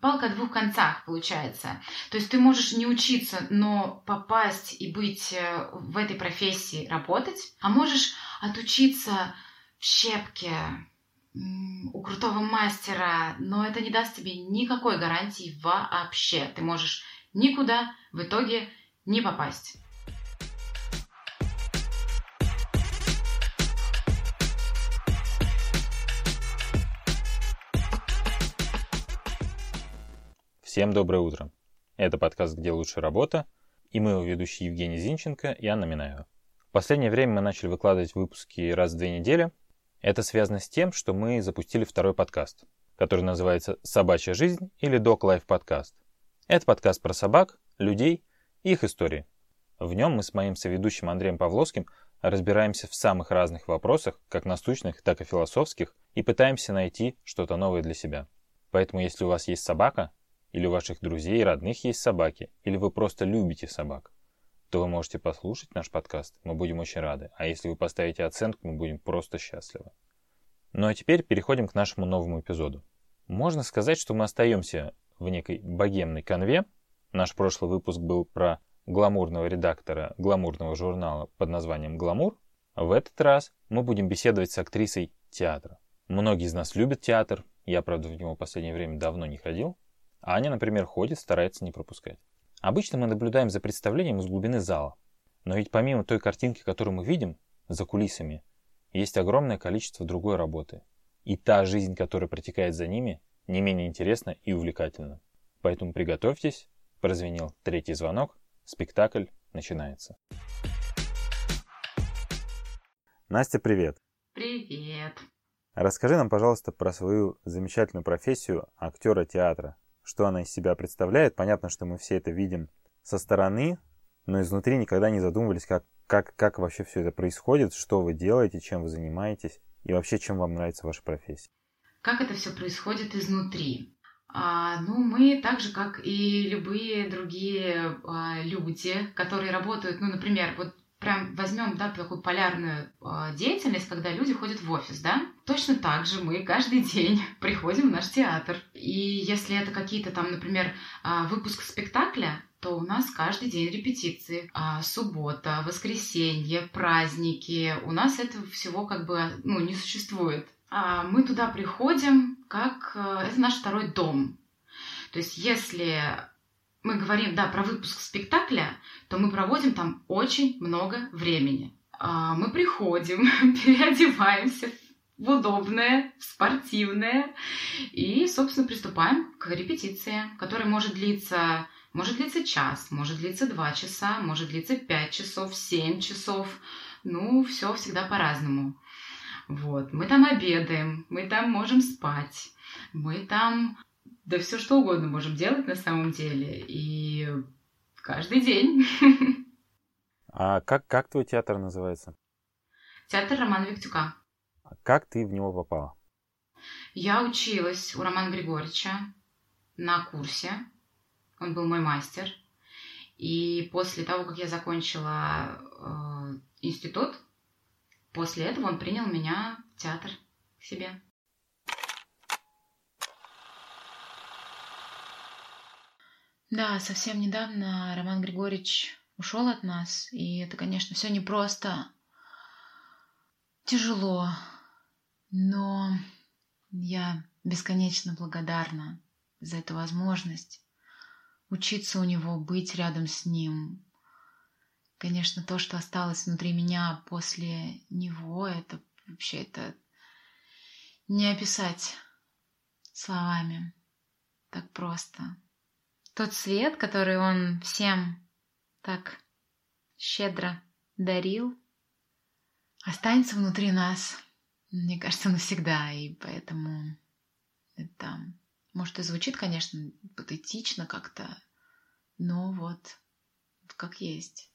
палка о двух концах получается. То есть ты можешь не учиться, но попасть и быть э, в этой профессии, работать, а можешь отучиться в щепке, у крутого мастера, но это не даст тебе никакой гарантии вообще. Ты можешь никуда в итоге не попасть. Всем доброе утро. Это подкаст «Где лучше работа» и мы его ведущие Евгений Зинченко и Анна Минаева. В последнее время мы начали выкладывать выпуски раз в две недели. Это связано с тем, что мы запустили второй подкаст, который называется «Собачья жизнь» или «Dog Life подкаст». Это подкаст про собак, людей и их истории. В нем мы с моим соведущим Андреем Павловским разбираемся в самых разных вопросах, как насущных, так и философских, и пытаемся найти что-то новое для себя. Поэтому если у вас есть собака, или у ваших друзей и родных есть собаки, или вы просто любите собак, то вы можете послушать наш подкаст, мы будем очень рады. А если вы поставите оценку, мы будем просто счастливы. Ну а теперь переходим к нашему новому эпизоду. Можно сказать, что мы остаемся в некой богемной конве. Наш прошлый выпуск был про гламурного редактора гламурного журнала под названием «Гламур». В этот раз мы будем беседовать с актрисой театра. Многие из нас любят театр. Я, правда, в него в последнее время давно не ходил. А Аня, например, ходит, старается не пропускать. Обычно мы наблюдаем за представлением из глубины зала. Но ведь помимо той картинки, которую мы видим за кулисами, есть огромное количество другой работы. И та жизнь, которая протекает за ними, не менее интересна и увлекательна. Поэтому приготовьтесь, прозвенел третий звонок, спектакль начинается. Настя, привет! Привет! Расскажи нам, пожалуйста, про свою замечательную профессию актера театра что она из себя представляет. Понятно, что мы все это видим со стороны, но изнутри никогда не задумывались, как, как, как вообще все это происходит, что вы делаете, чем вы занимаетесь и вообще чем вам нравится ваша профессия. Как это все происходит изнутри? А, ну, мы так же, как и любые другие а, люди, которые работают, ну, например, вот прям возьмем, да, такую полярную э, деятельность, когда люди ходят в офис, да, точно так же мы каждый день приходим в наш театр. И если это какие-то там, например, э, выпуск спектакля, то у нас каждый день репетиции. А суббота, воскресенье, праздники. У нас этого всего как бы ну, не существует. А мы туда приходим, как э, это наш второй дом. То есть если мы говорим, да, про выпуск спектакля, то мы проводим там очень много времени. А, мы приходим, переодеваемся в удобное, в спортивное и, собственно, приступаем к репетиции, которая может длиться, может длиться час, может длиться два часа, может длиться пять часов, семь часов. Ну, все всегда по-разному. Вот. Мы там обедаем, мы там можем спать, мы там да все что угодно можем делать на самом деле. И каждый день. А как, как твой театр называется? Театр Романа Виктюка. А как ты в него попала? Я училась у Романа Григорьевича на курсе. Он был мой мастер. И после того, как я закончила э, институт, после этого он принял меня в театр к себе. Да, совсем недавно Роман Григорьевич ушел от нас, и это, конечно, все непросто, тяжело, но я бесконечно благодарна за эту возможность учиться у него, быть рядом с ним. Конечно, то, что осталось внутри меня после него, это вообще это не описать словами так просто тот свет, который он всем так щедро дарил, останется внутри нас, мне кажется, навсегда. И поэтому это, может, и звучит, конечно, патетично как-то, но вот как есть.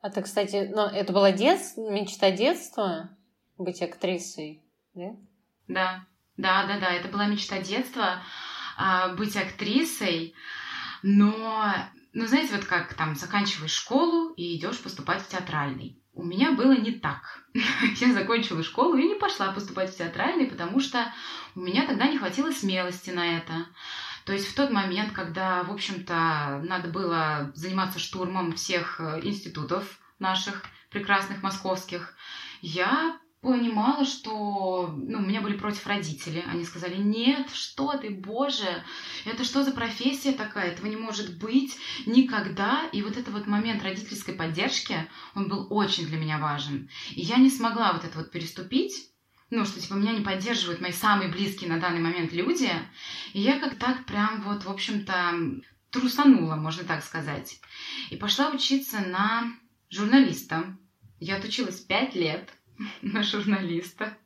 А ты, кстати, ну, это была детство, мечта детства быть актрисой, да? Да. Да, да, да, это была мечта детства а, быть актрисой, но, ну, знаете, вот как там заканчиваешь школу и идешь поступать в театральный. у меня было не так. Я закончила школу и не пошла поступать в театральный, потому что у меня тогда не хватило смелости на это. То есть в тот момент, когда, в общем-то, надо было заниматься штурмом всех э, институтов наших прекрасных московских, я понимала, что ну, меня были против родители. Они сказали, нет, что ты, боже, это что за профессия такая, этого не может быть никогда. И вот этот вот момент родительской поддержки, он был очень для меня важен. И я не смогла вот это вот переступить, ну, что, типа, меня не поддерживают мои самые близкие на данный момент люди. И я как так прям вот, в общем-то, трусанула, можно так сказать. И пошла учиться на журналиста. Я отучилась пять лет на журналиста.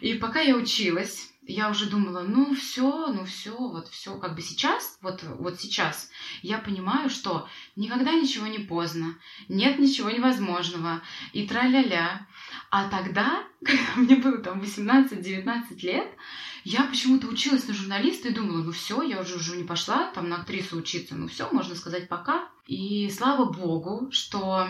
И пока я училась, я уже думала, ну все, ну все, вот все, как бы сейчас, вот, вот сейчас я понимаю, что никогда ничего не поздно, нет ничего невозможного, и тра-ля-ля. А тогда, когда мне было там 18-19 лет, я почему-то училась на журналиста и думала, ну все, я уже уже не пошла там на актрису учиться, ну все, можно сказать пока. И слава богу, что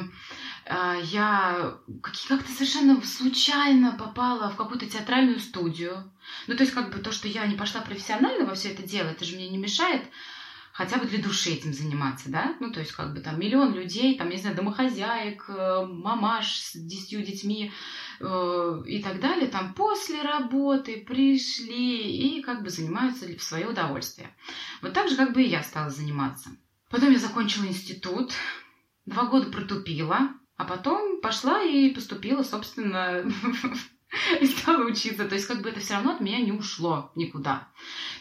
э, я как-то совершенно случайно попала в какую-то театральную студию. Ну то есть как бы то, что я не пошла профессионально во все это дело, это же мне не мешает хотя бы для души этим заниматься, да? Ну, то есть, как бы там миллион людей, там, не знаю, домохозяек, э, мамаш с десятью детьми э, и так далее, там после работы пришли и как бы занимаются в свое удовольствие. Вот так же как бы и я стала заниматься. Потом я закончила институт, два года протупила, а потом пошла и поступила, собственно, и стала учиться. То есть как бы это все равно от меня не ушло никуда.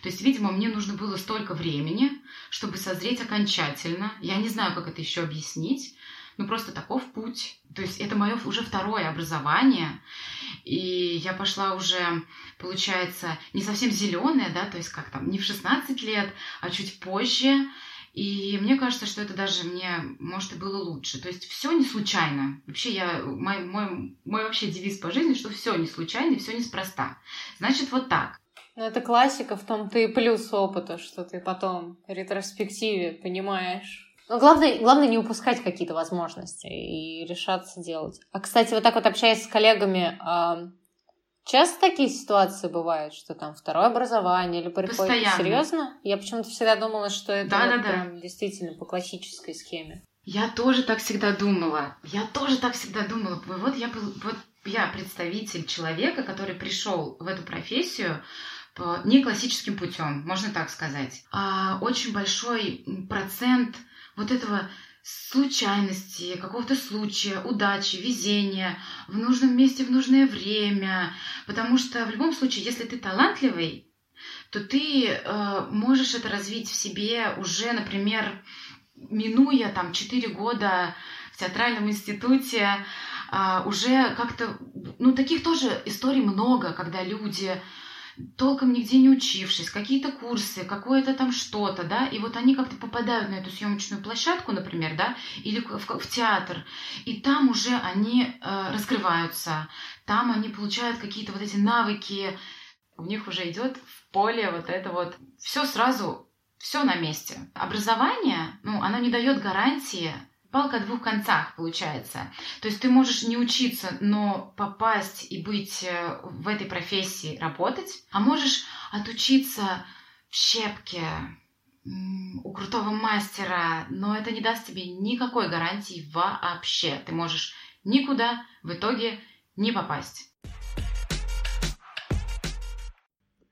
То есть, видимо, мне нужно было столько времени, чтобы созреть окончательно. Я не знаю, как это еще объяснить. Ну, просто таков путь. То есть это мое уже второе образование. И я пошла уже, получается, не совсем зеленая, да, то есть как там, не в 16 лет, а чуть позже. И мне кажется, что это даже мне, может, и было лучше. То есть все не случайно. Вообще я, мой, мой, мой вообще девиз по жизни, что все не случайно и все неспроста. Значит, вот так. Ну, это классика, в том-то и плюс опыта, что ты потом в ретроспективе понимаешь. Но главное, главное не упускать какие-то возможности и решаться делать. А, кстати, вот так вот общаясь с коллегами, Часто такие ситуации бывают, что там второе образование или приходит Постоянно. серьезно? Я почему-то всегда думала, что это да, вот да, да. прям действительно по классической схеме. Я тоже так всегда думала. Я тоже так всегда думала. Вот я был, вот я представитель человека, который пришел в эту профессию по не классическим путем, можно так сказать. А очень большой процент вот этого случайности, какого-то случая, удачи, везения в нужном месте в нужное время. Потому что в любом случае, если ты талантливый, то ты э, можешь это развить в себе уже, например, минуя там 4 года в театральном институте, э, уже как-то, ну, таких тоже историй много, когда люди толком нигде не учившись, какие-то курсы, какое-то там что-то, да, и вот они как-то попадают на эту съемочную площадку, например, да, или в, в театр, и там уже они э, раскрываются, там они получают какие-то вот эти навыки, у них уже идет в поле вот это вот, все сразу, все на месте. Образование, ну, оно не дает гарантии палка о двух концах получается. То есть ты можешь не учиться, но попасть и быть э, в этой профессии, работать, а можешь отучиться в щепке у крутого мастера, но это не даст тебе никакой гарантии вообще. Ты можешь никуда в итоге не попасть.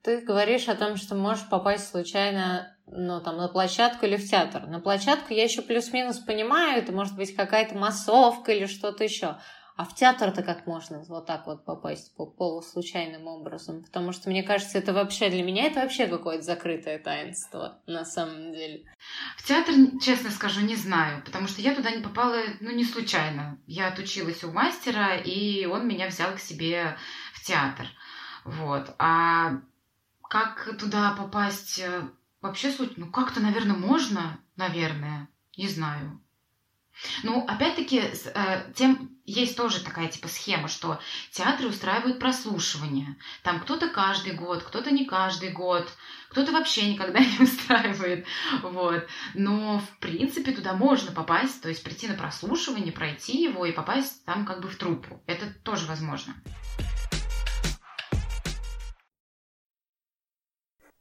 Ты говоришь о том, что можешь попасть случайно ну, там, на площадку или в театр. На площадку я еще плюс-минус понимаю, это может быть какая-то массовка или что-то еще. А в театр-то как можно вот так вот попасть по полуслучайным образом? Потому что, мне кажется, это вообще для меня это вообще какое-то закрытое таинство на самом деле. В театр, честно скажу, не знаю, потому что я туда не попала, ну, не случайно. Я отучилась у мастера, и он меня взял к себе в театр. Вот. А как туда попасть Вообще суть, ну как-то, наверное, можно, наверное, не знаю. Ну, опять-таки, э, тем есть тоже такая типа схема, что театры устраивают прослушивание. Там кто-то каждый год, кто-то не каждый год, кто-то вообще никогда не устраивает. Вот. Но, в принципе, туда можно попасть, то есть прийти на прослушивание, пройти его и попасть там как бы в труппу. Это тоже возможно.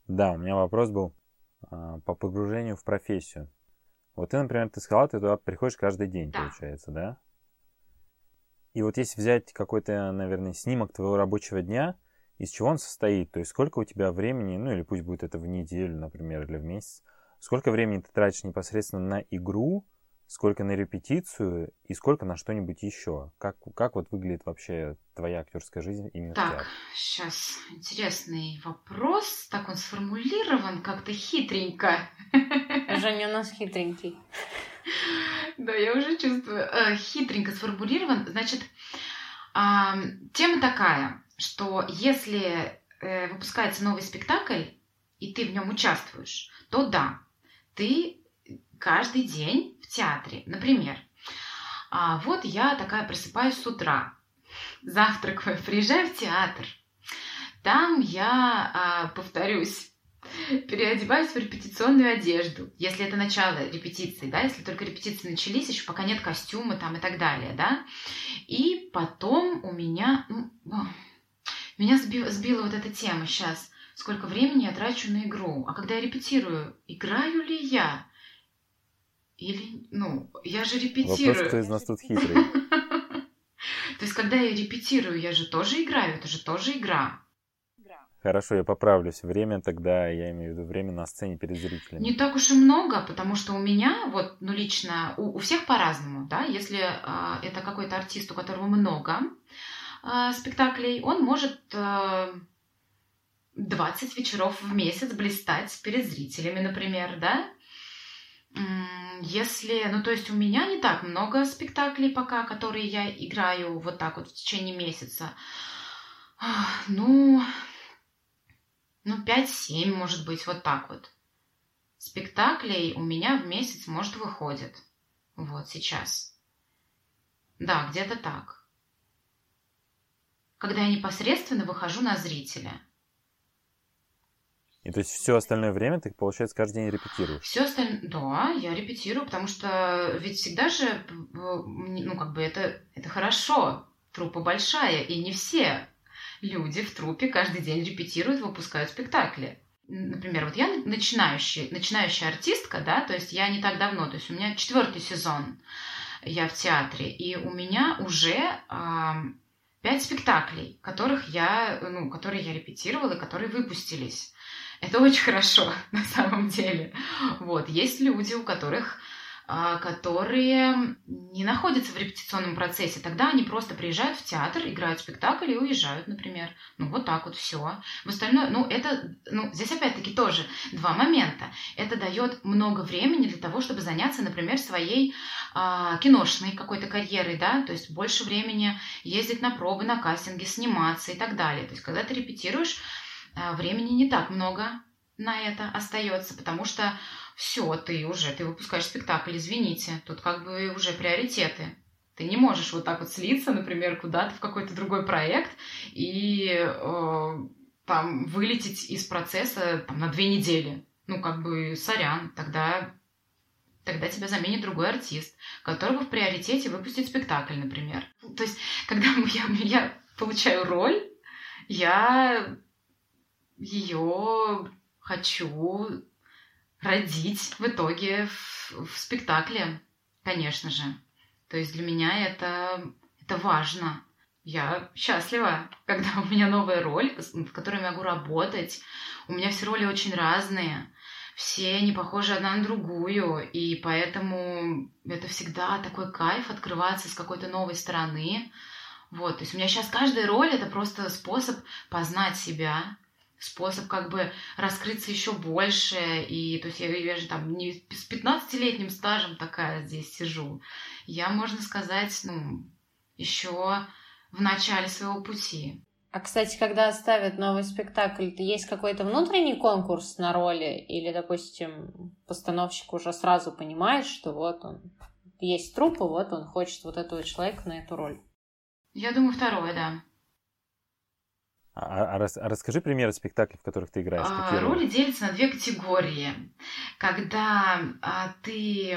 Да, у меня вопрос был а, по погружению в профессию. Вот ты, например, ты сказала, ты туда приходишь каждый день, да. получается, да? И вот если взять какой-то, наверное, снимок твоего рабочего дня, из чего он состоит, то есть сколько у тебя времени, ну или пусть будет это в неделю, например, или в месяц, сколько времени ты тратишь непосредственно на игру, сколько на репетицию и сколько на что-нибудь еще. Как, как вот выглядит вообще твоя актерская жизнь именно Так, в сейчас интересный вопрос. Так он сформулирован как-то хитренько. Женя у нас хитренький. Да, я уже чувствую. Э, хитренько сформулирован. Значит, тема такая, что если э, выпускается новый спектакль, и ты в нем участвуешь, то да, ты каждый день в театре. Например, а вот я такая просыпаюсь с утра, завтракаю, приезжаю в театр. Там я, а, повторюсь, переодеваюсь в репетиционную одежду, если это начало репетиции, да, если только репетиции начались, еще пока нет костюма там и так далее, да. И потом у меня, ну, меня сбила, сбила вот эта тема сейчас, сколько времени я трачу на игру, а когда я репетирую, играю ли я? Или, ну, я же репетирую. Вопрос, кто из нас тут хитрый. То есть, когда я репетирую, я же тоже играю, это же тоже игра. Хорошо, я поправлюсь. Время тогда, я имею в виду время на сцене перед зрителями. Не так уж и много, потому что у меня, вот, ну, лично, у, у всех по-разному, да, если э, это какой-то артист, у которого много э, спектаклей, он может э, 20 вечеров в месяц блистать перед зрителями, например, да, если, ну то есть у меня не так много спектаклей пока, которые я играю вот так вот в течение месяца. Ну, ну 5-7, может быть, вот так вот. Спектаклей у меня в месяц, может, выходит. Вот сейчас. Да, где-то так. Когда я непосредственно выхожу на зрителя – и то есть все остальное время ты, получается, каждый день репетируешь? Все остальное, да, я репетирую, потому что ведь всегда же, ну, как бы это, это хорошо, труппа большая, и не все люди в труппе каждый день репетируют, выпускают спектакли. Например, вот я начинающий, начинающая артистка, да, то есть я не так давно, то есть у меня четвертый сезон я в театре, и у меня уже а, пять спектаклей, которых я, ну, которые я репетировала, которые выпустились. Это очень хорошо на самом деле. Вот. Есть люди, у которых а, которые не находятся в репетиционном процессе. Тогда они просто приезжают в театр, играют спектакль и уезжают, например. Ну, вот так вот все. В остальное, ну, это, ну, здесь опять-таки тоже два момента. Это дает много времени для того, чтобы заняться, например, своей а, киношной какой-то карьерой, да, то есть больше времени ездить на пробы, на кастинги, сниматься и так далее. То есть, когда ты репетируешь, времени не так много на это остается, потому что все, ты уже, ты выпускаешь спектакль, извините, тут как бы уже приоритеты. Ты не можешь вот так вот слиться, например, куда-то в какой-то другой проект и э, там вылететь из процесса там, на две недели. Ну, как бы, сорян, тогда, тогда тебя заменит другой артист, которого в приоритете выпустит спектакль, например. То есть, когда я, я получаю роль, я ее хочу родить в итоге в, в спектакле, конечно же. То есть для меня это, это важно. Я счастлива, когда у меня новая роль, в которой я могу работать. У меня все роли очень разные. Все не похожи одна на другую, и поэтому это всегда такой кайф открываться с какой-то новой стороны. Вот, то есть у меня сейчас каждая роль это просто способ познать себя, способ как бы раскрыться еще больше. И то есть я, я же там не с 15-летним стажем такая здесь сижу. Я, можно сказать, ну, еще в начале своего пути. А, кстати, когда ставят новый спектакль, есть какой-то внутренний конкурс на роли? Или, допустим, постановщик уже сразу понимает, что вот он есть труппа, вот он хочет вот этого человека на эту роль. Я думаю, второе, да. А, а, а расскажи примеры спектаклей, в которых ты играешь. А, роли? роли делятся на две категории. Когда а, ты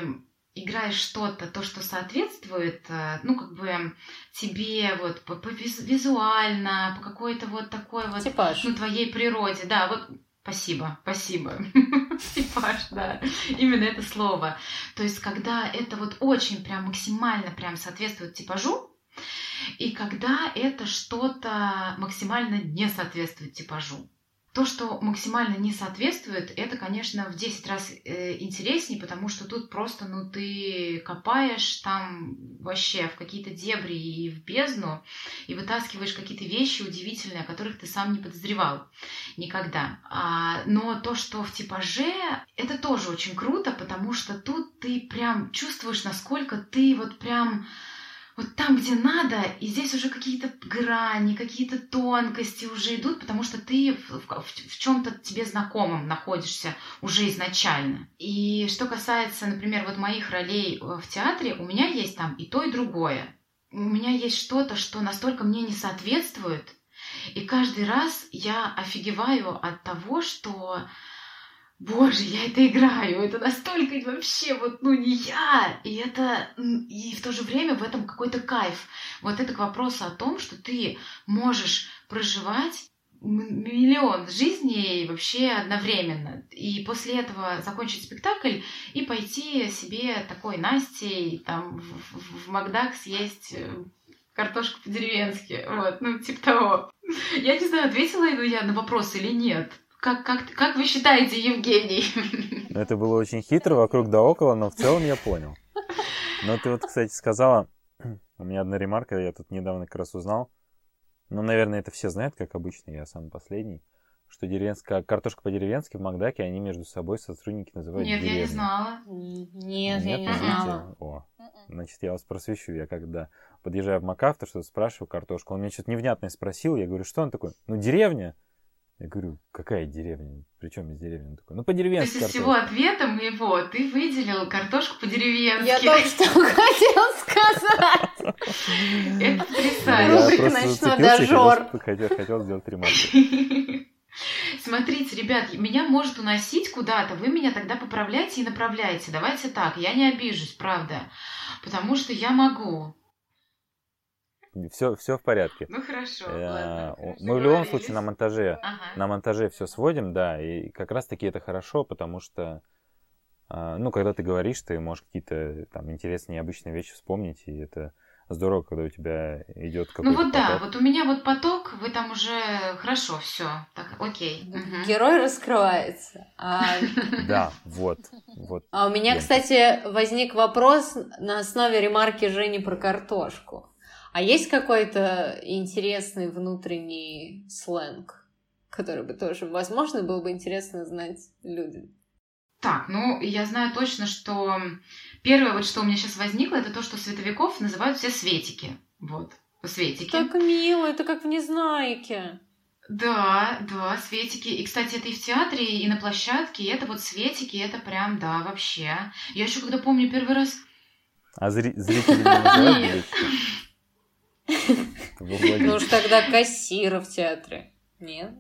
играешь что-то, то, что соответствует, э, ну, как бы тебе вот по, по визуально, по какой-то вот такой вот, Типаж. ну, твоей природе, да, вот Спасибо, спасибо. Типаж, да. Именно это слово. То есть, когда это вот очень прям максимально прям соответствует типажу, и когда это что-то максимально не соответствует типажу. То, что максимально не соответствует, это, конечно, в 10 раз э, интереснее, потому что тут просто, ну, ты копаешь там вообще в какие-то дебри и в бездну, и вытаскиваешь какие-то вещи удивительные, о которых ты сам не подозревал никогда. А, но то, что в типаже, это тоже очень круто, потому что тут ты прям чувствуешь, насколько ты вот прям вот там, где надо, и здесь уже какие-то грани, какие-то тонкости уже идут, потому что ты в, в, в чем-то тебе знакомом находишься уже изначально. И что касается, например, вот моих ролей э, в театре, у меня есть там и то, и другое. У меня есть что-то, что настолько мне не соответствует, и каждый раз я офигеваю от того, что боже, я это играю, это настолько вообще вот, ну, не я, и это, и в то же время в этом какой-то кайф. Вот это к вопросу о том, что ты можешь проживать миллион жизней вообще одновременно. И после этого закончить спектакль и пойти себе такой Настей там в, в, Макдак съесть э, картошку по-деревенски. Вот, ну, типа того. Я не знаю, ответила я на вопрос или нет. Как, как, как вы считаете, Евгений? Ну, это было очень хитро, вокруг да около, но в целом я понял. Но ты вот, кстати, сказала, у меня одна ремарка, я тут недавно как раз узнал, ну, наверное, это все знают, как обычно, я самый последний, что деревенская картошка по-деревенски в Макдаке, они между собой сотрудники называют Нет, деревню. я не знала. Нет, я не знала. О, значит, я вас просвещу. Я когда подъезжаю в МакАвто, что-то спрашиваю картошку, он мне что-то невнятное спросил, я говорю, что он такой? Ну, деревня. Я говорю, какая деревня? Причем из деревни? Он такой, ну, по-деревенски То есть из всего ответа моего ты выделил картошку по-деревенски. Я только что хотел сказать. Это потрясающе. Рубрика «Ночной дожор». Хотел сделать ремарку. Смотрите, ребят, меня может уносить куда-то, вы меня тогда поправляйте и направляйте. Давайте так, я не обижусь, правда, потому что я могу. Все, все в порядке. Ну хорошо, ладно. Мы в любом случае на монтаже, ага. на монтаже все сводим, да, и как раз таки это хорошо, потому что, а, ну, когда ты говоришь, ты можешь какие-то там интересные, необычные вещи вспомнить, и это здорово, когда у тебя идет какой-то Ну вот поток. да, вот у меня вот поток, вы там уже хорошо, все, так, окей. Герой раскрывается. А да, вот, вот. А у меня, кстати, возник вопрос на основе ремарки Жени про картошку. А есть какой-то интересный внутренний сленг, который бы тоже, возможно, было бы интересно знать людям? Так, ну, я знаю точно, что первое, вот что у меня сейчас возникло, это то, что световиков называют все светики. Вот, светики. Так мило, это как в Незнайке. Да, да, светики. И, кстати, это и в театре, и на площадке, и это вот светики, это прям, да, вообще. Я еще когда помню первый раз... А зри- зрители не называют ну уж тогда кассира в театре. Нет?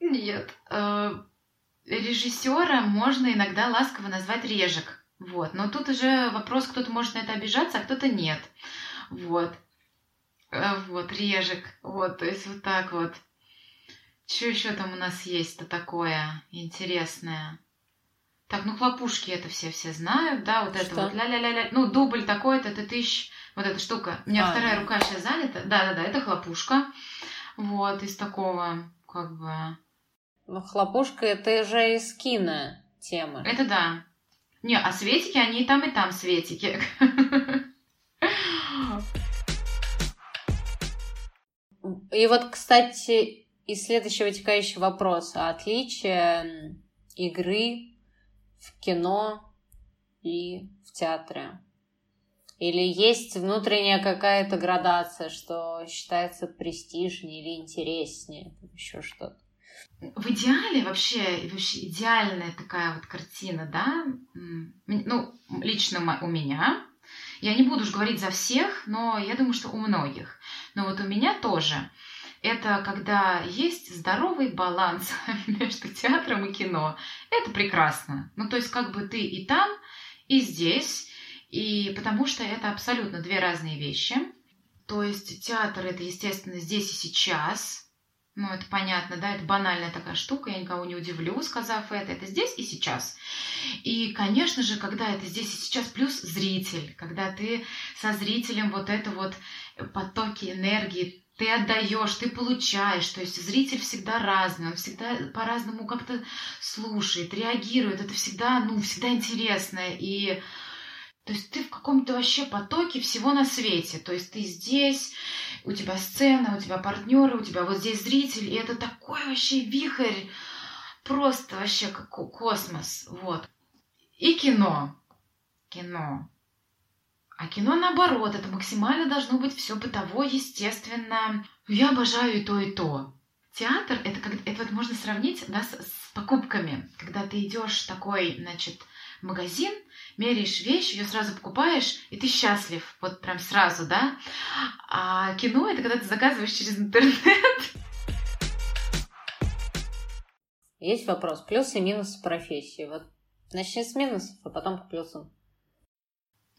Нет. Э, Режиссера можно иногда ласково назвать режек. Вот. Но тут уже вопрос, кто-то может на это обижаться, а кто-то нет. Вот. Э, вот, режек. Вот, то есть вот так вот. Что еще там у нас есть-то такое интересное? Так, ну хлопушки это все все знают, да, вот это вот ля-ля-ля-ля. Ну, дубль такой-то, это тысяч вот эта штука. У меня а, вторая рука сейчас занята. Да-да-да, это хлопушка. Вот, из такого, как бы... Ну, хлопушка это же из кино тема. Это да. Не, а светики, они и там, и там светики. И вот, кстати, из следующего вытекающий вопрос. Отличие игры в кино и в театре? Или есть внутренняя какая-то градация, что считается престижнее или интереснее, еще что-то? В идеале вообще, вообще идеальная такая вот картина, да, ну, лично у меня, я не буду уж говорить за всех, но я думаю, что у многих. Но вот у меня тоже. Это когда есть здоровый баланс между театром и кино. Это прекрасно. Ну, то есть, как бы ты и там, и здесь, и потому что это абсолютно две разные вещи. То есть театр это, естественно, здесь и сейчас, ну, это понятно, да, это банальная такая штука, я никого не удивлю, сказав это, это здесь и сейчас. И, конечно же, когда это здесь и сейчас, плюс зритель, когда ты со зрителем вот это вот потоки энергии, ты отдаешь, ты получаешь, то есть зритель всегда разный, он всегда по-разному как-то слушает, реагирует, это всегда, ну, всегда интересно, и то есть ты в каком-то вообще потоке всего на свете. То есть ты здесь, у тебя сцена, у тебя партнеры, у тебя вот здесь зритель, и это такой вообще вихрь, просто вообще как космос. Вот. И кино. Кино. А кино наоборот, это максимально должно быть все бытовое, естественно. Я обожаю и то, и то. Театр это, как, это вот можно сравнить да, с, с покупками. Когда ты идешь такой, значит, магазин, меряешь вещь, ее сразу покупаешь, и ты счастлив, вот прям сразу, да? А кино — это когда ты заказываешь через интернет. Есть вопрос. Плюсы и минусы профессии. Вот начни с минусов, а потом к плюсам.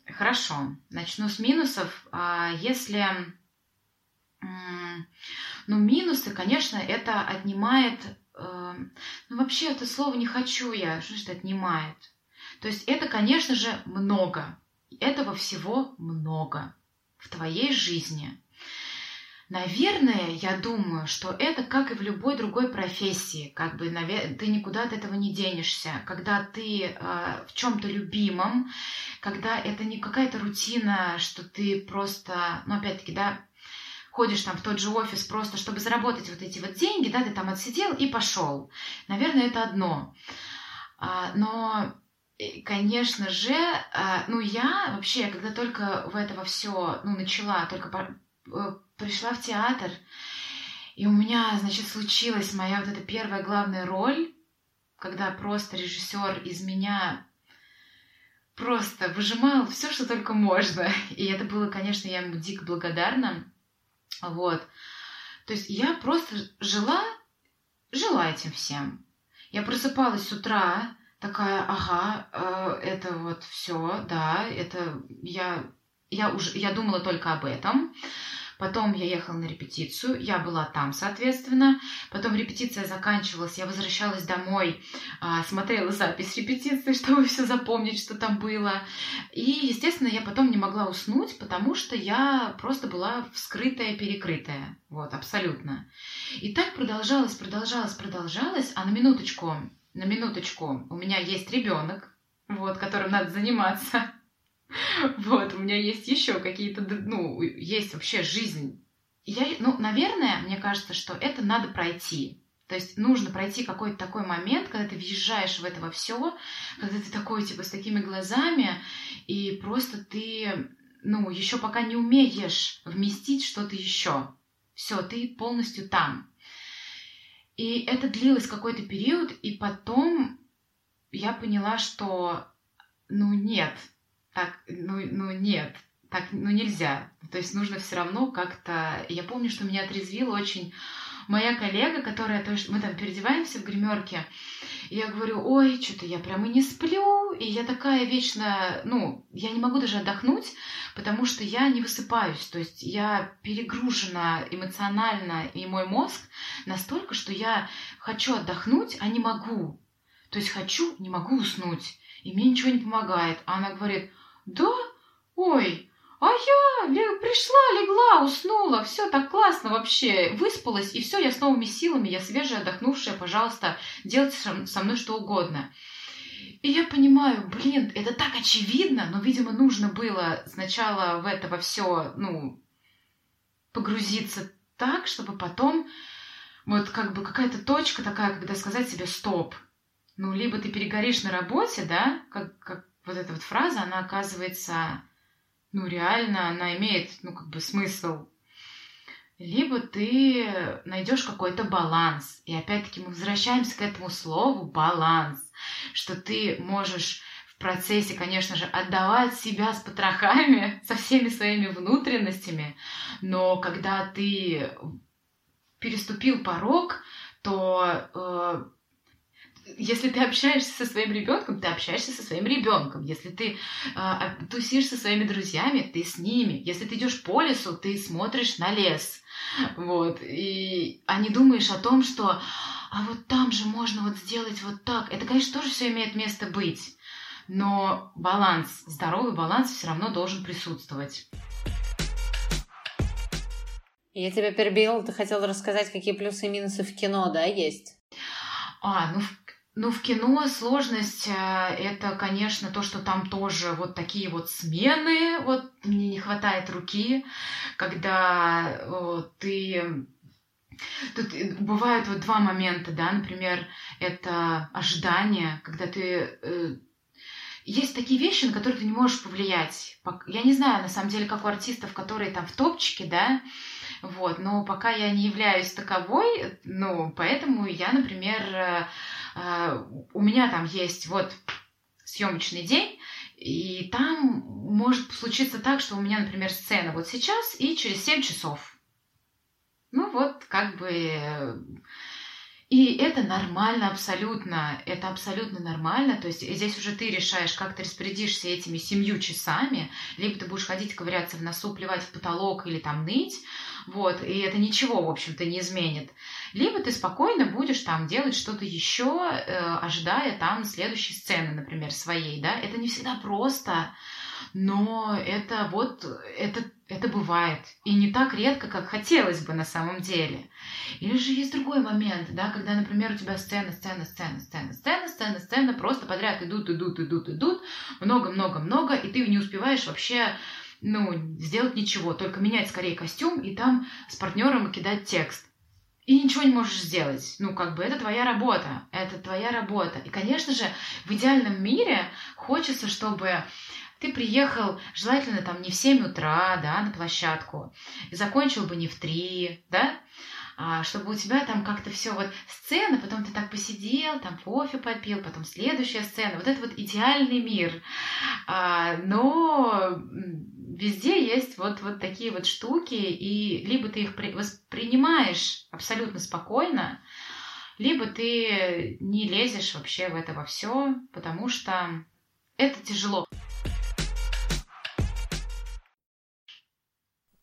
Хорошо. Начну с минусов. А если... Ну, минусы, конечно, это отнимает... Э, ну, вообще, это слово не хочу я. Что это отнимает? То есть это, конечно же, много. Этого всего много в твоей жизни. Наверное, я думаю, что это как и в любой другой профессии, как бы ты никуда от этого не денешься. Когда ты э, в чем-то любимом, когда это не какая-то рутина, что ты просто, ну опять-таки, да, ходишь там в тот же офис просто, чтобы заработать вот эти вот деньги, да, ты там отсидел и пошел. Наверное, это одно. А, но конечно же, а, ну я вообще, когда только в это все, ну начала, только э, пришла в театр, и у меня, значит, случилась моя вот эта первая главная роль, когда просто режиссер из меня просто выжимал все, что только можно. И это было, конечно, я ему дико благодарна. Вот. То есть я просто жила, жила этим всем. Я просыпалась с утра, такая, ага, э, это вот все, да, это я, я уже, я думала только об этом. Потом я ехала на репетицию, я была там, соответственно. Потом репетиция заканчивалась, я возвращалась домой, а, смотрела запись репетиции, чтобы все запомнить, что там было. И, естественно, я потом не могла уснуть, потому что я просто была вскрытая, перекрытая. Вот, абсолютно. И так продолжалось, продолжалось, продолжалось. А на минуточку, на минуточку, у меня есть ребенок, вот, которым надо заниматься. Вот, у меня есть еще какие-то, ну, есть вообще жизнь. Я, ну, наверное, мне кажется, что это надо пройти. То есть нужно пройти какой-то такой момент, когда ты въезжаешь в это во все, когда ты такой, типа, с такими глазами, и просто ты, ну, еще пока не умеешь вместить что-то еще. Все, ты полностью там. И это длилось какой-то период, и потом я поняла, что ну нет, так, ну, ну нет, так, ну нельзя. То есть нужно все равно как-то... Я помню, что меня отрезвило очень моя коллега, которая, то есть мы там переодеваемся в гримерке, и я говорю, ой, что-то я прямо не сплю, и я такая вечно, ну, я не могу даже отдохнуть, потому что я не высыпаюсь, то есть я перегружена эмоционально, и мой мозг настолько, что я хочу отдохнуть, а не могу. То есть хочу, не могу уснуть, и мне ничего не помогает. А она говорит, да, ой, а я пришла, легла, уснула, все так классно вообще, выспалась, и все, я с новыми силами, я свежая, отдохнувшая, пожалуйста, делайте со мной что угодно. И я понимаю, блин, это так очевидно, но, видимо, нужно было сначала в это все, ну, погрузиться так, чтобы потом вот как бы какая-то точка такая, когда сказать себе стоп. Ну, либо ты перегоришь на работе, да, как, как вот эта вот фраза, она оказывается ну, реально она имеет, ну, как бы смысл. Либо ты найдешь какой-то баланс. И опять-таки мы возвращаемся к этому слову баланс, что ты можешь в процессе, конечно же, отдавать себя с потрохами, со всеми своими внутренностями, но когда ты переступил порог, то э, если ты общаешься со своим ребенком, ты общаешься со своим ребенком. Если ты э, тусишь со своими друзьями, ты с ними. Если ты идешь по лесу, ты смотришь на лес. Вот. И, а не думаешь о том, что а вот там же можно вот сделать вот так. Это, конечно, тоже все имеет место быть. Но баланс, здоровый баланс все равно должен присутствовать. Я тебя перебил, ты хотел рассказать, какие плюсы и минусы в кино, да, есть? А, ну, ну, в кино сложность э, это, конечно, то, что там тоже вот такие вот смены, вот мне не хватает руки, когда о, ты Тут бывают вот два момента, да, например, это ожидание, когда ты... Э, есть такие вещи, на которые ты не можешь повлиять. Я не знаю, на самом деле, как у артистов, которые там в топчике, да, вот, но пока я не являюсь таковой, ну, поэтому я, например, э, а, у меня там есть вот съемочный день, и там может случиться так, что у меня, например, сцена вот сейчас и через 7 часов. Ну вот, как бы... И это нормально абсолютно, это абсолютно нормально, то есть здесь уже ты решаешь, как ты распорядишься этими семью часами, либо ты будешь ходить ковыряться в носу, плевать в потолок или там ныть, вот, и это ничего, в общем-то, не изменит. Либо ты спокойно будешь там делать что-то еще, э, ожидая там следующей сцены, например, своей, да, это не всегда просто, но это вот, это, это бывает. И не так редко, как хотелось бы на самом деле. Или же есть другой момент, да, когда, например, у тебя сцена, сцена, сцена, сцена, сцена, сцена, сцена, просто подряд идут, идут, идут, идут, много-много-много, и ты не успеваешь вообще ну, сделать ничего, только менять скорее костюм и там с партнером кидать текст. И ничего не можешь сделать. Ну, как бы это твоя работа. Это твоя работа. И, конечно же, в идеальном мире хочется, чтобы ты приехал, желательно там не в 7 утра, да, на площадку, и закончил бы не в 3, да, чтобы у тебя там как-то все вот сцена, потом ты так посидел, там кофе попил, потом следующая сцена. Вот это вот идеальный мир. А, но везде есть вот, вот такие вот штуки, и либо ты их воспринимаешь абсолютно спокойно, либо ты не лезешь вообще в это во все, потому что это тяжело.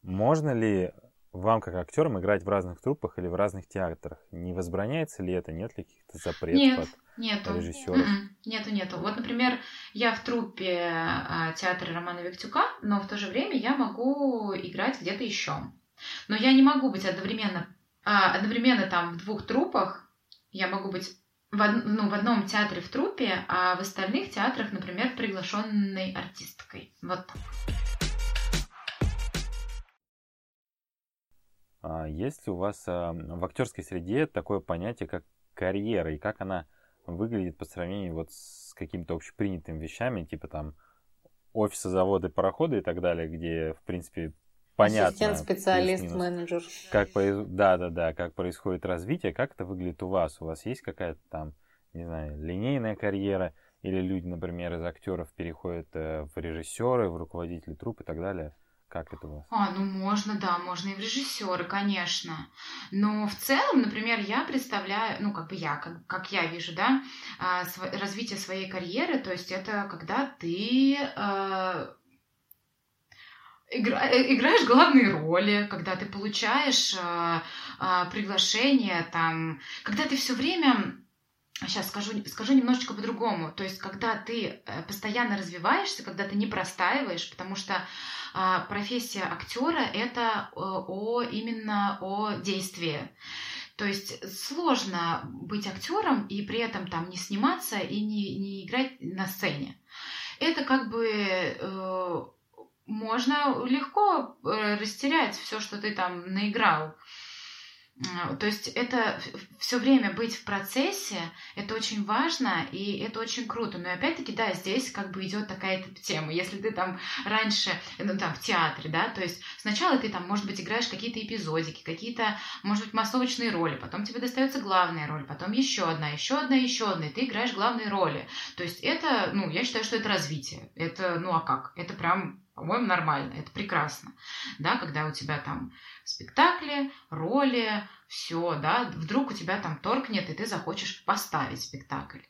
Можно ли вам, как актерам, играть в разных труппах или в разных театрах? Не возбраняется ли это? Нет ли каких-то запретов Нет, от нету. режиссеров? М-м, нету, нету. Вот, например, я в труппе а, театра Романа Виктюка, но в то же время я могу играть где-то еще. Но я не могу быть одновременно, а, одновременно там в двух трупах. Я могу быть в, од... ну, в одном театре в трупе, а в остальных театрах, например, приглашенной артисткой. Вот так. Есть ли у вас а, в актерской среде такое понятие, как карьера, и как она выглядит по сравнению вот с какими-то общепринятыми вещами, типа там офисы, заводы, пароходы и так далее, где, в принципе, понятно. Ассистент, специалист, менеджер. Как, да, да, да, как происходит развитие, как это выглядит у вас? У вас есть какая-то там, не знаю, линейная карьера, или люди, например, из актеров переходят э, в режиссеры, в руководители труп и так далее? Как это вас? А, ну можно, да, можно и в режиссеры, конечно. Но в целом, например, я представляю, ну как бы я, как, как я вижу, да, а, развитие своей карьеры, то есть это когда ты э, игра, играешь главные роли, когда ты получаешь э, э, приглашение, там, когда ты все время Сейчас скажу, скажу немножечко по-другому. То есть, когда ты э, постоянно развиваешься, когда ты не простаиваешь, потому что а, профессия актера это э, о, именно о действии. То есть сложно быть актером и при этом там не сниматься и не, не играть на сцене. Это как бы э, можно легко э, растерять все, что ты там наиграл. То есть это все время быть в процессе, это очень важно, и это очень круто. Но опять-таки, да, здесь как бы идет такая тема. Если ты там раньше, ну там в театре, да, то есть сначала ты там, может быть, играешь какие-то эпизодики, какие-то, может быть, массовочные роли, потом тебе достается главная роль, потом еще одна, еще одна, еще одна, и ты играешь главные роли. То есть это, ну, я считаю, что это развитие. Это, ну а как? Это прям по-моему, нормально, это прекрасно, да, когда у тебя там спектакли, роли, все, да, вдруг у тебя там торкнет, и ты захочешь поставить спектакль.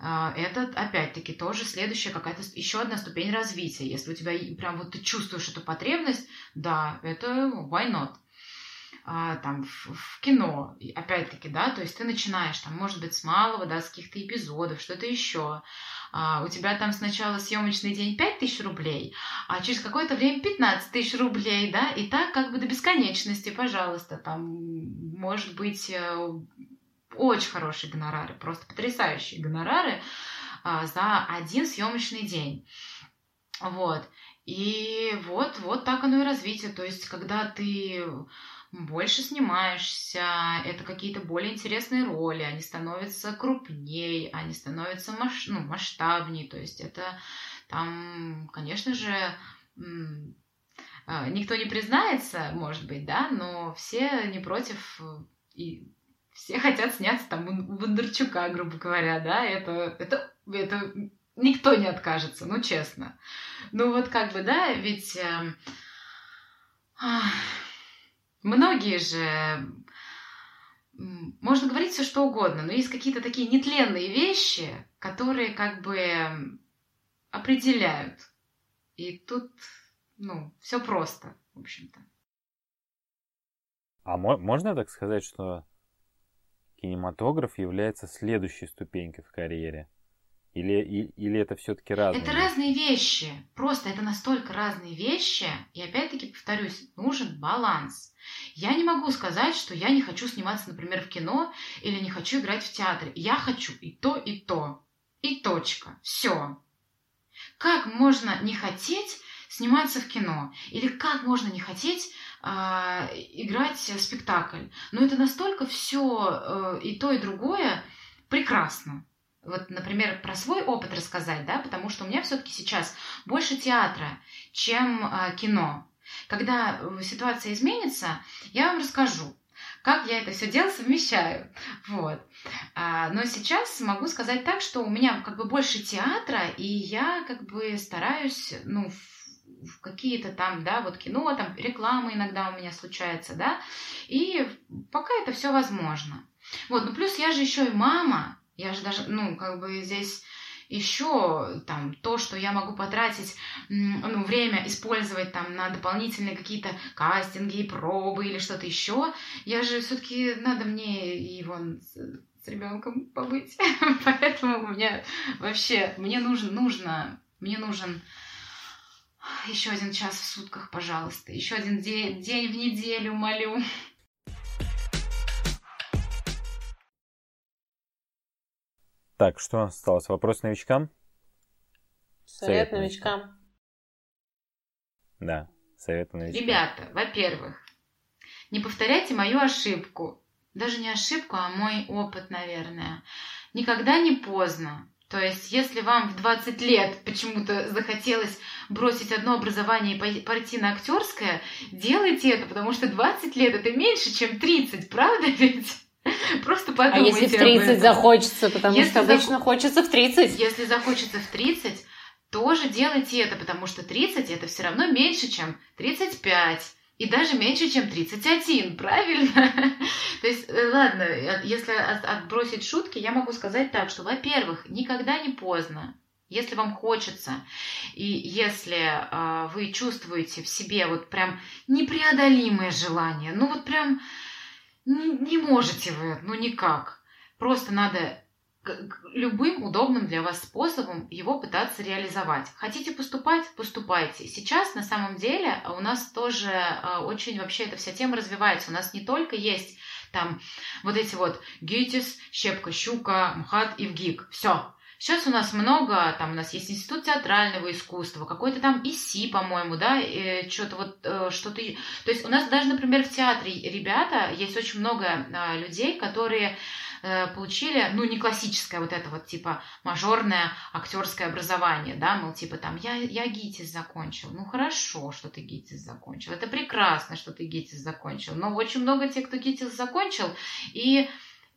А, это, опять-таки, тоже следующая какая-то, еще одна ступень развития. Если у тебя прям вот ты чувствуешь эту потребность, да, это why not? А, там в, в кино, опять-таки, да, то есть ты начинаешь там, может быть, с малого, да, с каких-то эпизодов, что-то еще, а, у тебя там сначала съемочный день 5 тысяч рублей, а через какое-то время 15 тысяч рублей, да, и так как бы до бесконечности, пожалуйста, там может быть э, очень хорошие гонорары, просто потрясающие гонорары а, за один съемочный день. Вот. И вот, вот так оно и развитие. То есть, когда ты больше снимаешься, это какие-то более интересные роли, они становятся крупнее, они становятся маш, ну, масштабнее, то есть это там, конечно же, а, никто не признается, может быть, да, но все не против и все хотят сняться там у Бондарчука, грубо говоря, да, это, это, это никто не откажется, ну, честно. Ну, вот как бы, да, ведь... Э, Многие же можно говорить все что угодно, но есть какие-то такие нетленные вещи, которые как бы определяют. И тут, ну, все просто, в общем-то. А можно так сказать, что кинематограф является следующей ступенькой в карьере? Или, и, или это все-таки разные? Это разные вещи. Просто это настолько разные вещи. И опять-таки, повторюсь, нужен баланс. Я не могу сказать, что я не хочу сниматься, например, в кино или не хочу играть в театре. Я хочу и то, и то. И точка. Все. Как можно не хотеть сниматься в кино? Или как можно не хотеть э, играть в спектакль? Но это настолько все э, и то, и другое прекрасно вот, например, про свой опыт рассказать, да, потому что у меня все-таки сейчас больше театра, чем э, кино. Когда э, ситуация изменится, я вам расскажу, как я это все дело совмещаю. Вот. А, но сейчас могу сказать так, что у меня как бы больше театра, и я как бы стараюсь, ну, в, в какие-то там, да, вот кино, там реклама иногда у меня случается, да, и пока это все возможно. Вот, ну плюс я же еще и мама, я же даже, ну, как бы здесь еще там то, что я могу потратить ну, время использовать там на дополнительные какие-то кастинги, пробы или что-то еще, я же все-таки надо мне вон с, с ребенком побыть. Поэтому у меня вообще мне нужно, нужно, мне нужен еще один час в сутках, пожалуйста, еще один день, день в неделю, молю. Так, что осталось? Вопрос новичкам? Совет, совет новичкам. Да, совет новичкам. Ребята, во-первых, не повторяйте мою ошибку. Даже не ошибку, а мой опыт, наверное. Никогда не поздно. То есть, если вам в 20 лет почему-то захотелось бросить одно образование и пойти на актерское, делайте это, потому что 20 лет это меньше, чем 30, правда ведь? Просто подумайте А если в 30 захочется, потому если что обычно зах... хочется в 30. Если захочется в 30, тоже делайте это, потому что 30 это все равно меньше, чем 35. И даже меньше, чем 31, правильно? То есть, э, ладно, если отбросить шутки, я могу сказать так, что, во-первых, никогда не поздно, если вам хочется, и если э, вы чувствуете в себе вот прям непреодолимое желание, ну вот прям не можете вы, ну никак. Просто надо любым удобным для вас способом его пытаться реализовать. Хотите поступать? Поступайте. Сейчас на самом деле у нас тоже а, очень вообще эта вся тема развивается. У нас не только есть там вот эти вот ГИТИС, Щепка, Щука, МХАТ и ВГИК. Все. Сейчас у нас много, там у нас есть Институт театрального искусства, какой-то там ИСИ, по-моему, да, что-то вот, э, что-то... То есть у нас даже, например, в театре ребята, есть очень много а, людей, которые э, получили, ну, не классическое вот это вот, типа, мажорное актерское образование, да, мол, типа, там, я, я ГИТИС закончил. Ну, хорошо, что ты ГИТИС закончил. Это прекрасно, что ты ГИТИС закончил. Но очень много тех, кто ГИТИС закончил, и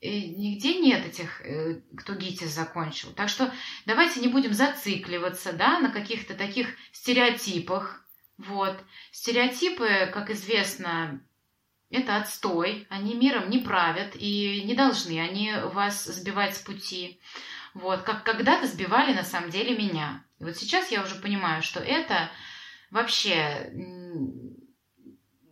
нигде нет этих, э, кто ГИТИС закончил. Так что давайте не будем зацикливаться да, на каких-то таких стереотипах. Вот. Стереотипы, как известно, это отстой, они миром не правят и не должны они вас сбивать с пути. Вот, как когда-то сбивали на самом деле меня. И вот сейчас я уже понимаю, что это вообще,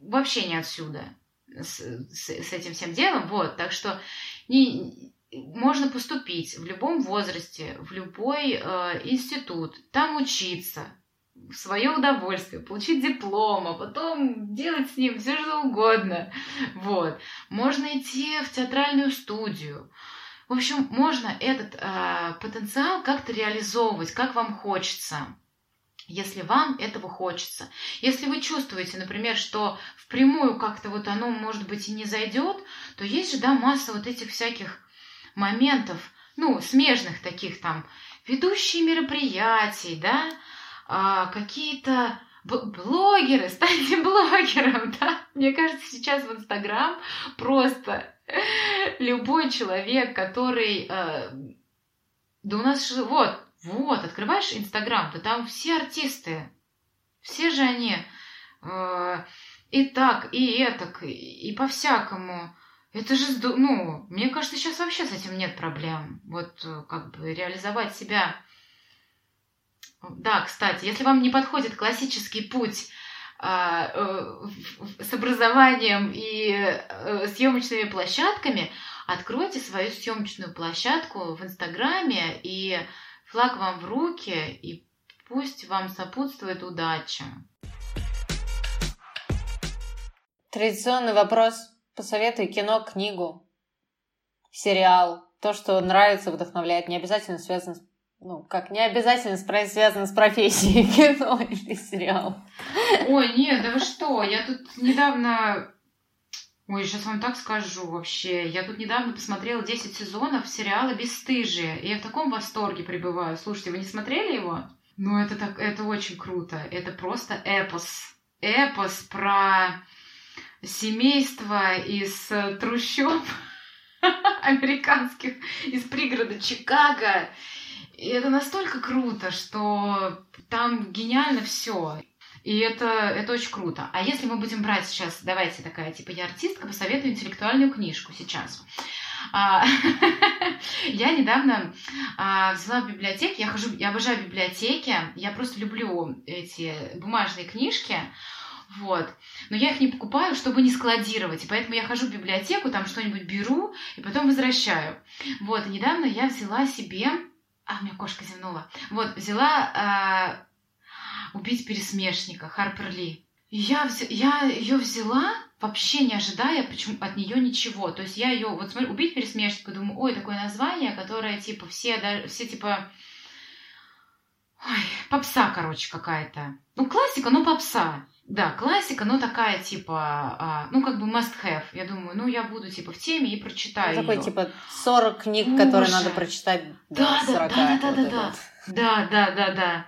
вообще не отсюда с, с, с этим всем делом. Вот, так что не, можно поступить в любом возрасте, в любой э, институт, там учиться, в свое удовольствие, получить диплом, а потом делать с ним все что угодно. Вот. Можно идти в театральную студию. В общем, можно этот э, потенциал как-то реализовывать, как вам хочется если вам этого хочется. Если вы чувствуете, например, что впрямую как-то вот оно, может быть, и не зайдет, то есть же, да, масса вот этих всяких моментов, ну, смежных таких там, ведущие мероприятий, да, а, какие-то блогеры, станьте блогером, да. Мне кажется, сейчас в Инстаграм просто любой человек, который... Э, да у нас вот, вот, открываешь Инстаграм, да там все артисты. Все же они э, и так, и этак, и, и по-всякому. Это же, ну, мне кажется, сейчас вообще с этим нет проблем. Вот э, как бы реализовать себя да, кстати, если вам не подходит классический путь а, э, с образованием и э, съемочными площадками, откройте свою съемочную площадку в Инстаграме, и флаг вам в руки, и пусть вам сопутствует удача. Традиционный вопрос. Посоветуй кино, книгу, сериал. То, что нравится, вдохновляет. Не обязательно связано с ну, как не обязательно связано с профессией кино или сериал. Ой, нет, да вы что, я тут недавно... Ой, сейчас вам так скажу вообще. Я тут недавно посмотрела 10 сезонов сериала «Бесстыжие», и я в таком восторге пребываю. Слушайте, вы не смотрели его? Ну, это, так, это очень круто. Это просто эпос. Эпос про семейство из трущоб американских, из пригорода Чикаго. И это настолько круто, что там гениально все. И это, это очень круто. А если мы будем брать сейчас, давайте такая, типа, я артистка, посоветую интеллектуальную книжку сейчас. А, я недавно а, взяла в библиотеке, я хожу, я обожаю библиотеки, я просто люблю эти бумажные книжки, вот. Но я их не покупаю, чтобы не складировать. И поэтому я хожу в библиотеку, там что-нибудь беру и потом возвращаю. Вот. И недавно я взяла себе а, у меня кошка зевнула. Вот, взяла э, убить пересмешника, Харпер Ли. Я, вз... я ее взяла, вообще не ожидая почему... от нее ничего. То есть я ее, вот смотри, убить пересмешника, думаю, ой, такое название, которое, типа, все, да, все, типа, ой, попса, короче, какая-то. Ну, классика, но попса. Да, классика, но такая, типа, а, ну, как бы must have. Я думаю, ну, я буду, типа, в теме и прочитаю ну, Такой, её. типа, 40 книг, Ужас. которые надо прочитать до да, 40. Да, да, да, вот да, да, да, да, да, да, да.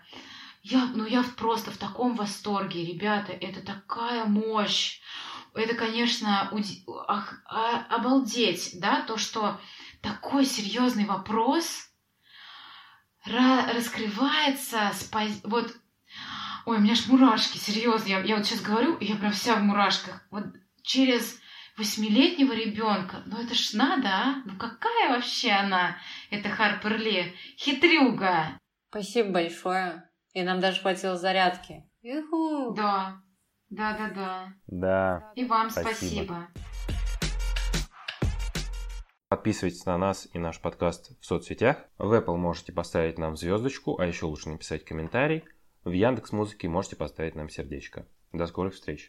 Я, ну я просто в таком восторге, ребята, это такая мощь. Это, конечно, уди... ах, а, обалдеть, да, то, что такой серьезный вопрос раскрывается с пози... вот Ой, у меня аж мурашки, серьезно. Я, я вот сейчас говорю, я прям вся в мурашках. Вот через восьмилетнего ребенка. Ну это ж надо, а? Ну какая вообще она, эта Харпер Ли? Хитрюга. Спасибо большое. И нам даже хватило зарядки. Юху. Да, да, да, да. Да. И вам спасибо. спасибо. Подписывайтесь на нас и наш подкаст в соцсетях. В Apple можете поставить нам звездочку, а еще лучше написать комментарий. В Яндекс Музыке можете поставить нам сердечко. До скорых встреч!